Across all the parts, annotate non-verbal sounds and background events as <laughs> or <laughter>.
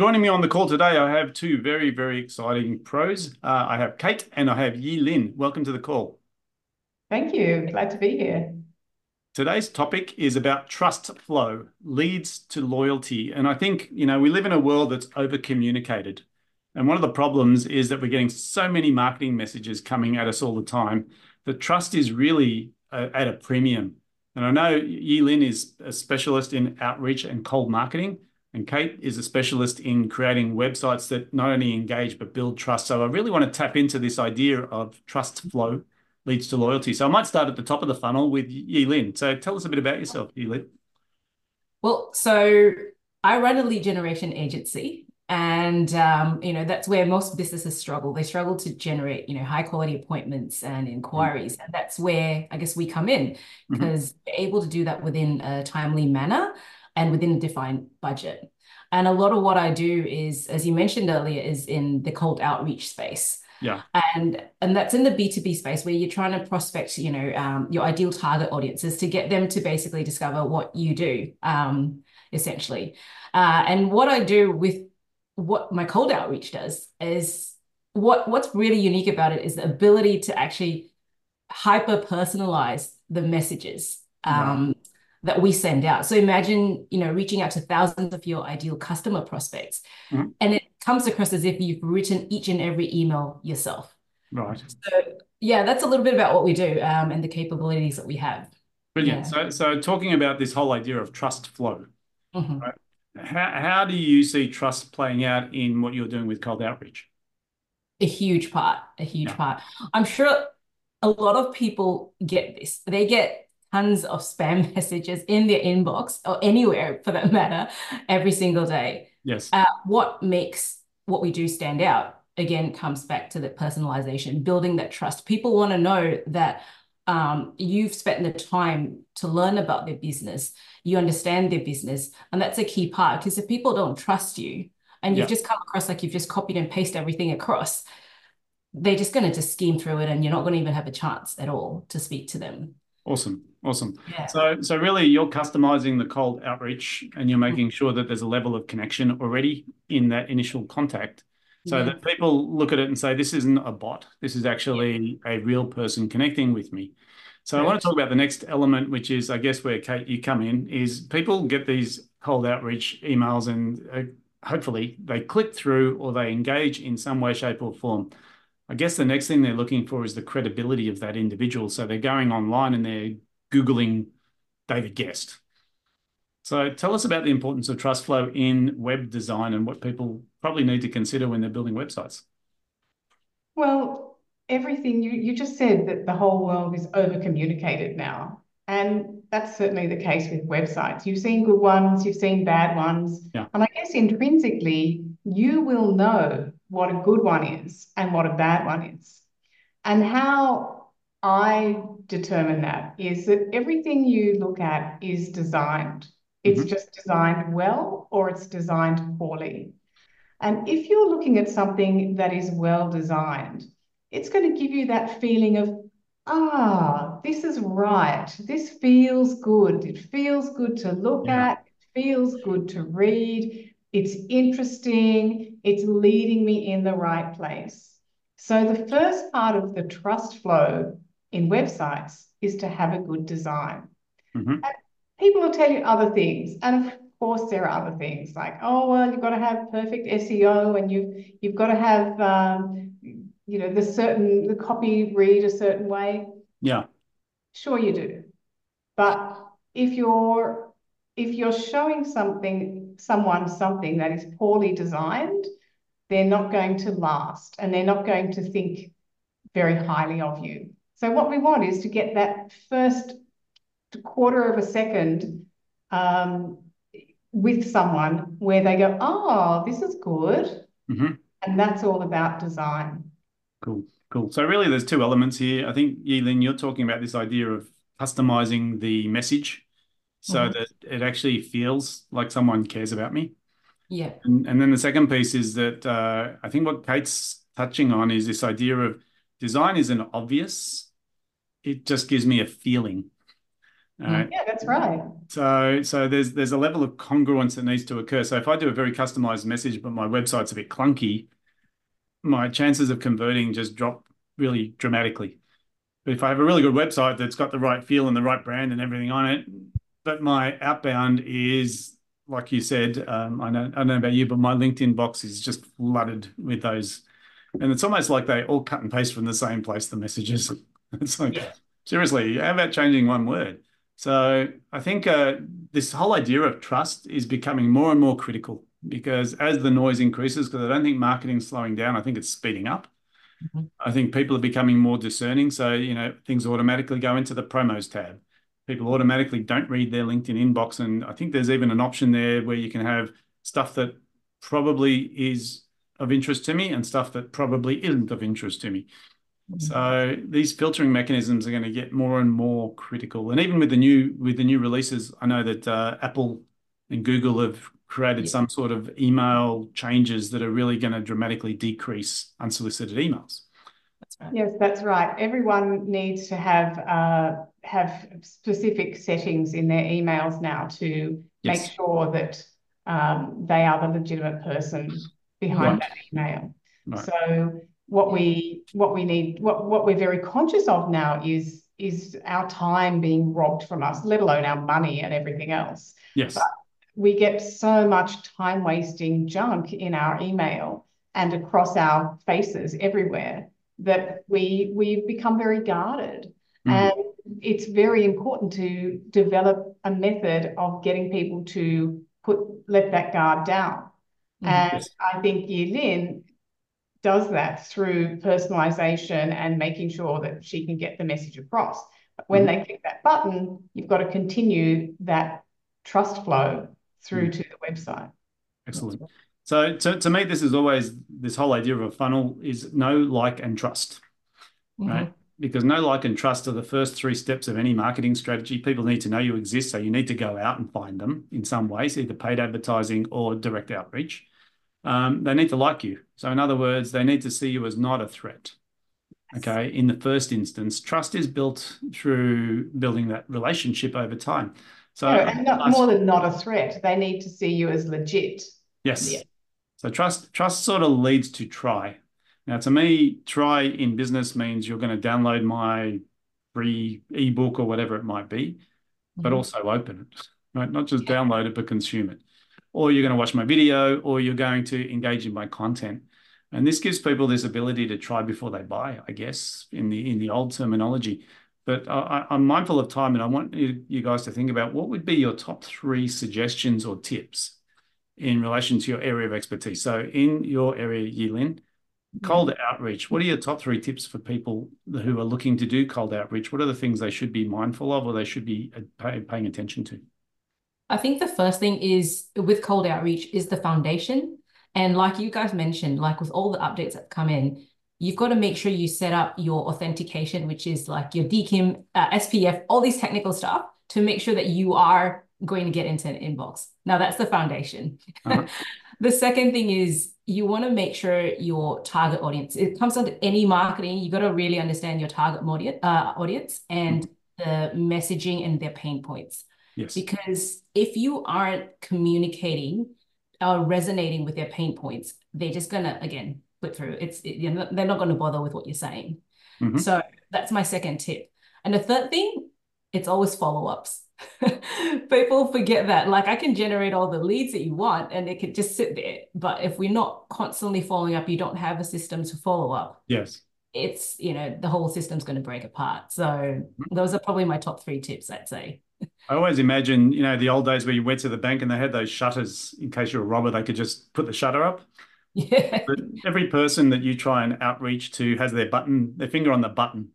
Joining me on the call today, I have two very, very exciting pros. Uh, I have Kate and I have Yi Lin. Welcome to the call. Thank you. Glad to be here. Today's topic is about trust flow, leads to loyalty. And I think, you know, we live in a world that's over-communicated. And one of the problems is that we're getting so many marketing messages coming at us all the time that trust is really uh, at a premium. And I know Yi Lin is a specialist in outreach and cold marketing, and Kate is a specialist in creating websites that not only engage but build trust. So I really want to tap into this idea of trust flow leads to loyalty. So I might start at the top of the funnel with Yi Lin. So tell us a bit about yourself, Yi Lin. Well, so I run a lead generation agency, and um, you know that's where most businesses struggle. They struggle to generate you know high quality appointments and inquiries, mm-hmm. and that's where I guess we come in because mm-hmm. we're able to do that within a timely manner and within a defined budget. And a lot of what I do is, as you mentioned earlier, is in the cold outreach space. Yeah. And and that's in the B2B space where you're trying to prospect, you know, um, your ideal target audiences to get them to basically discover what you do, um, essentially. Uh, and what I do with what my cold outreach does is what what's really unique about it is the ability to actually hyper personalize the messages. Um, right that we send out. So imagine, you know, reaching out to thousands of your ideal customer prospects, mm-hmm. and it comes across as if you've written each and every email yourself. Right. So yeah, that's a little bit about what we do um, and the capabilities that we have. Brilliant. Yeah. So, so talking about this whole idea of trust flow, mm-hmm. right? How, how do you see trust playing out in what you're doing with cold outreach? A huge part, a huge yeah. part. I'm sure a lot of people get this. They get tons of spam <laughs> messages in their inbox or anywhere for that matter every single day. Yes. Uh, what makes what we do stand out again comes back to the personalization, building that trust. People want to know that um, you've spent the time to learn about their business, you understand their business, and that's a key part. Because if people don't trust you, and you've yeah. just come across like you've just copied and pasted everything across, they're just going to just scheme through it, and you're not going to even have a chance at all to speak to them. Awesome. Awesome. Yeah. So, so really, you're customizing the cold outreach, and you're making sure that there's a level of connection already in that initial contact, so yeah. that people look at it and say, "This isn't a bot. This is actually a real person connecting with me." So, I want to talk about the next element, which is, I guess, where Kate you come in. Is people get these cold outreach emails, and uh, hopefully they click through or they engage in some way, shape, or form. I guess the next thing they're looking for is the credibility of that individual. So they're going online and they're Googling David Guest. So tell us about the importance of trust flow in web design and what people probably need to consider when they're building websites. Well, everything you, you just said that the whole world is over communicated now. And that's certainly the case with websites. You've seen good ones, you've seen bad ones. Yeah. And I guess intrinsically, you will know what a good one is and what a bad one is. And how I determine that is that everything you look at is designed. It's mm-hmm. just designed well or it's designed poorly. And if you're looking at something that is well designed, it's going to give you that feeling of, ah, this is right. This feels good. It feels good to look yeah. at. It feels good to read. It's interesting. It's leading me in the right place. So the first part of the trust flow in websites is to have a good design. Mm-hmm. people will tell you other things. And of course, there are other things like, oh, well, you've got to have perfect SEO and you've, you've got to have, um, you know, the certain, the copy read a certain way. Yeah. Sure you do. But if you're if you're showing something, someone something that is poorly designed, they're not going to last and they're not going to think very highly of you. So what we want is to get that first quarter of a second um, with someone where they go, oh, this is good. Mm-hmm. And that's all about design. Cool, cool. So really there's two elements here. I think, Yi Lin, you're talking about this idea of customizing the message so mm-hmm. that it actually feels like someone cares about me. Yeah. And, and then the second piece is that uh, I think what Kate's touching on is this idea of design isn't obvious, it just gives me a feeling. Yeah, that's right. So, so there's there's a level of congruence that needs to occur. So if I do a very customized message, but my website's a bit clunky, my chances of converting just drop really dramatically. But if I have a really good website that's got the right feel and the right brand and everything on it, but my outbound is like you said, um, I know I don't know about you, but my LinkedIn box is just flooded with those, and it's almost like they all cut and paste from the same place. The messages. <laughs> It's like Yeah. seriously, how about changing one word? So I think uh, this whole idea of trust is becoming more and more critical because as the noise increases, because I don't think marketing's slowing down, I think it's speeding up. Mhm. I think people are becoming more discerning. So, you know, things automatically go into the promos tab. People automatically don't read their LinkedIn inbox. And I think there's even an option there where you can have stuff that probably is of interest to me and stuff that probably isn't of interest to me. So these filtering mechanisms are going to get more and more critical. And even with the new with the new releases, I know that uh, Apple and Google have created Yeah. some sort of email changes that are really going to dramatically decrease unsolicited emails. That's right. Yes, that's right. Everyone needs to have uh, have specific settings in their emails now to make sure that um, they are the legitimate person behind Right. that email. Right. So what we what we need what what we're very conscious of now is is our time being robbed from us, let alone our money and everything else. Yes. We get so much time wasting junk in our email and across our faces everywhere that we we've become very guarded. Mhm. And it's very important to develop a method of getting people to put let that guard down. Mhm. And I think Yilin does that through personalization and making sure that she can get the message across. But when Mhm. they click that button, you've got to continue that trust flow through Mm. to the website. Excellent. So to, to me, this is always this whole idea of a funnel is know, like, and trust. right? Because know, like, and trust are the first three steps of any marketing strategy. People need to know you exist, so you need to go out and find them in some ways, either paid advertising or direct outreach. Um, they need to like you. So, in other words, they need to see you as not a threat. Okay. In the first instance, trust is built through building that relationship over time. So, No, and not more than not a threat. They need to see you as legit. Yes. Yeah. So trust trust sort of leads to try. Now, to me, try in business means you're going to download my free ebook or whatever it might be, but Mhm. also open it, <laughs> right? Not just download it, but consume it. Or you're going to watch my video, or you're going to engage in my content. And this gives people this ability to try before they buy, I guess, in the in the old terminology. But I, I'm mindful of time, and I want you, you guys to think about what would be your top three suggestions or tips in relation to your area of expertise. So in your area, Yilin, cold outreach, what are your top three tips for people who are looking to do cold outreach? What are the things they should be mindful of or they should be uh, pay, paying attention to? I think the first thing is with cold outreach is the foundation. And like you guys mentioned, like with all the updates that come in, you've got to make sure you set up your authentication, which is like your DKIM, uh, SPF, all these technical stuff to make sure that you are going to get into an inbox. Now that's the foundation. Uh-huh. <laughs> The second thing is you want to make sure your target audience, it comes to any marketing, you got to really understand your target audience, uh, audience and the messaging and their pain points. Yes. Because if you aren't communicating or resonating with their pain points, they're just gonna again flip through. It's it, you know, they're not going to bother with what you're saying. Mhm. So that's my second tip. And the third thing, it's always follow-ups. <laughs> People forget that. Like I can generate all the leads that you want and it could just sit there. But if we're not constantly following up, you don't have a system to follow up. Yes. It's, you know, the whole system's going to break apart. So mm-hmm. those are probably my top three tips, I'd say. <laughs> I always imagine, you know, the old days where you went to the bank and they had those shutters in case you're a robber, they could just put the shutter up. <laughs> Yeah. But every person that you try and outreach to has their button, their finger on the button,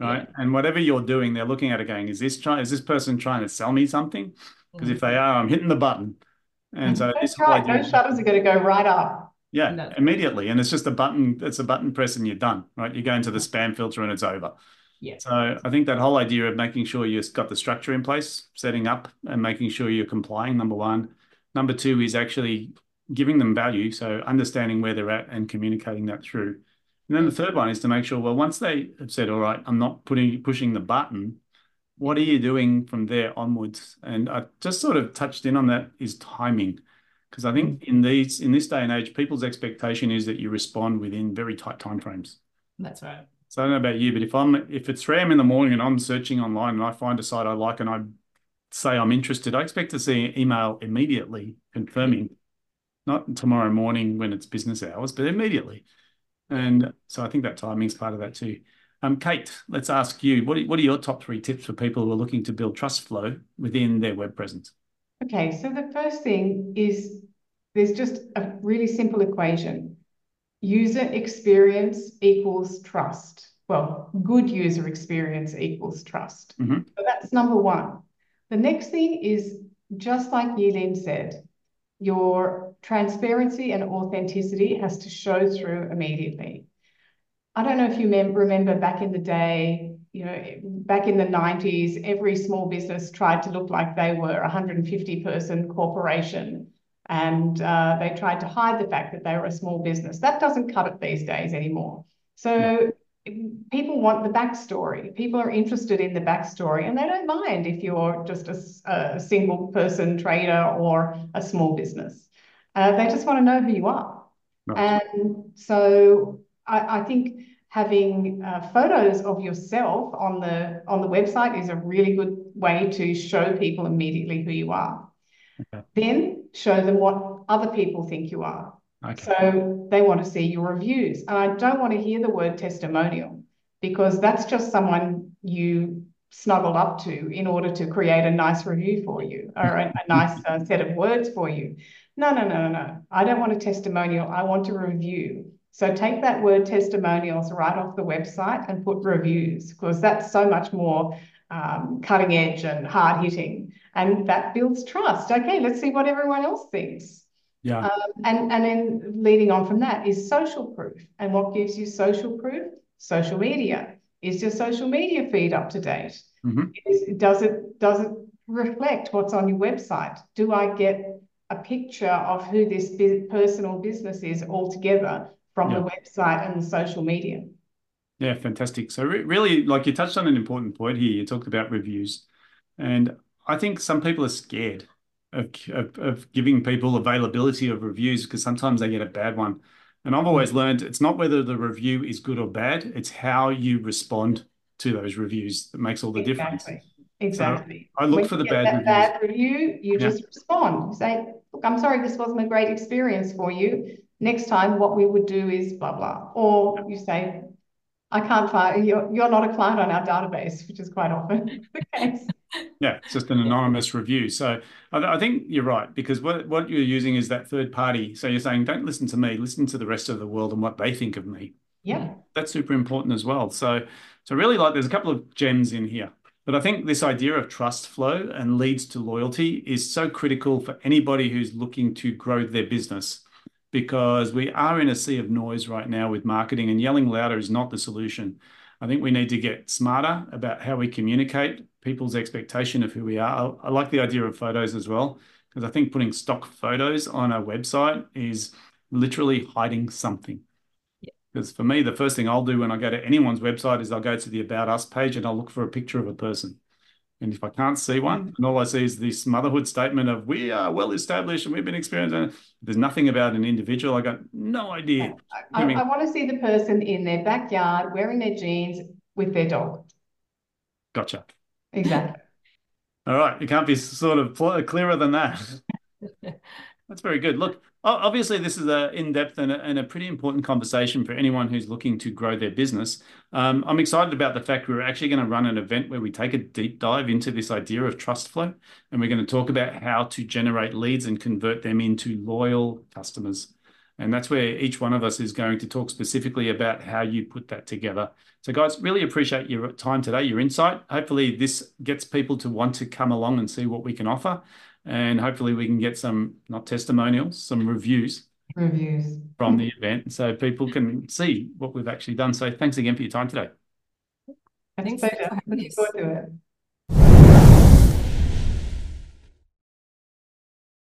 right? And whatever you're doing, they're looking at it going, is this try, is this person trying to sell me something? Because if mm-hmm. they are, I'm hitting the button. And so this That's right. idea- Those shutters are going to go right up. Yeah, No. immediately. And it's just a button, it's a button press and you're done, right? You go into the spam filter and it's over. Yeah. So I think that whole idea of making sure you've got the structure in place, setting up and making sure you're complying, number one. Number two is actually giving them value. So understanding where they're at and communicating that through. And then the third one is to make sure, well, once they have said, all right, I'm not putting pushing the button, what are you doing from there onwards? And I just sort of touched in on that is timing. Because I think mm. in these in this day and age, people's expectation is that you respond within very tight timeframes. That's right. So I don't know about you, but if I'm if it's 3 a.m. in the morning and I'm searching online and I find a site I like and I say I'm interested, I expect to see an email immediately confirming, mm. not tomorrow morning when it's business hours, but immediately. And so I think that timing is part of that too. Um, Kate, let's ask you, what are, what are your top three tips for people who are looking to build trust flow within their web presence? Okay, so the first thing is there's just a really simple equation. User experience equals trust. Well, good user experience equals trust. Mm-hmm. So that's number one. The next thing is just like Yilin said, your transparency and authenticity has to show through immediately. I don't know if you remember back in the day, you know, back in the 90s, every small business tried to look like they were a 150 person corporation and uh, they tried to hide the fact that they were a small business. That doesn't cut it these days anymore. So people want the backstory. People are interested in the backstory and they don't mind if you're just a, a single person trader or a small business. Uh, they just want to know who you are. And so I, I think having uh, photos of yourself on the on the website is a really good way to show people immediately who you are. Okay. Then show them what other people think you are. Okay. So they want to see your reviews. And I don't want to hear the word testimonial because that's just someone you snuggled up to in order to create a nice review for you or a, a nice uh, set of words for you. No, no, no, no, no. I don't want a testimonial. I want a review. So take that word testimonials right off the website and put reviews because that's so much more um, cutting edge and hard hitting. And that builds trust. Okay, let's see what everyone else thinks. Yeah. Um, and, and then leading on from that is social proof. And what gives you social proof? Social media. Is your social media feed up to date? Mm-hmm. Is, does it does it reflect what's on your website? Do I get a picture of who this personal business is altogether from the website and the social media? Yeah, fantastic. So re- really, like you touched on an important point here. You talked about reviews, and I think some people are scared of, of, of giving people availability of reviews because sometimes they get a bad one. And I've always learned it's not whether the review is good or bad, it's how you respond to those reviews that makes all the exactly. difference. Exactly. So I look when for the bad bad review, you yeah. just respond. You say, look, I'm sorry, this wasn't a great experience for you. Next time, what we would do is blah, blah. Or you say, I can't find, you're, you're not a client on our database, which is quite often <laughs> the case yeah, it's just an anonymous review. So I, I, think you're right because what what you're using is that third party. So you're saying, don't listen to me, listen to the rest of the world and what they think of me. Yeah, that's super important as well. So so really, like, there's a couple of gems in here. But I think this idea of trust flow and leads to loyalty is so critical for anybody who's looking to grow their business because we are in a sea of noise right now with marketing and yelling louder is not the solution. I think we need to get smarter about how we communicate people's expectation of who we are. I, like the idea of photos as well, because I think putting stock photos on a website is literally hiding something. Because for me, the first thing I'll do when I go to anyone's website is I'll go to the About Us page and I'll look for a picture of a person. And if I can't see one, mm. and all I see is this motherhood statement of we are well established and we've been experiencing, there's nothing about an individual. I got no idea. I, I, I want to see the person in their backyard wearing their jeans with their dog. Gotcha. Exactly. all right. You can't be sort of clearer than that. <laughs> That's very good. Look, obviously, this is a in-depth and a, and a pretty important conversation for anyone who's looking to grow their business. Um, I'm excited about the fact we're actually going to run an event where we take a deep dive into this idea of trust flow, and we're going to talk about how to generate leads and convert them into loyal customers. And that's where each one of us is going to talk specifically about how you put that together. So, guys, really appreciate your time today, your insight. Hopefully, this gets people to want to come along and see what we can offer and hopefully we can get some not testimonials, some reviews reviews from the event so people can see what we've actually done. So thanks again for your time today. Thanks for having us.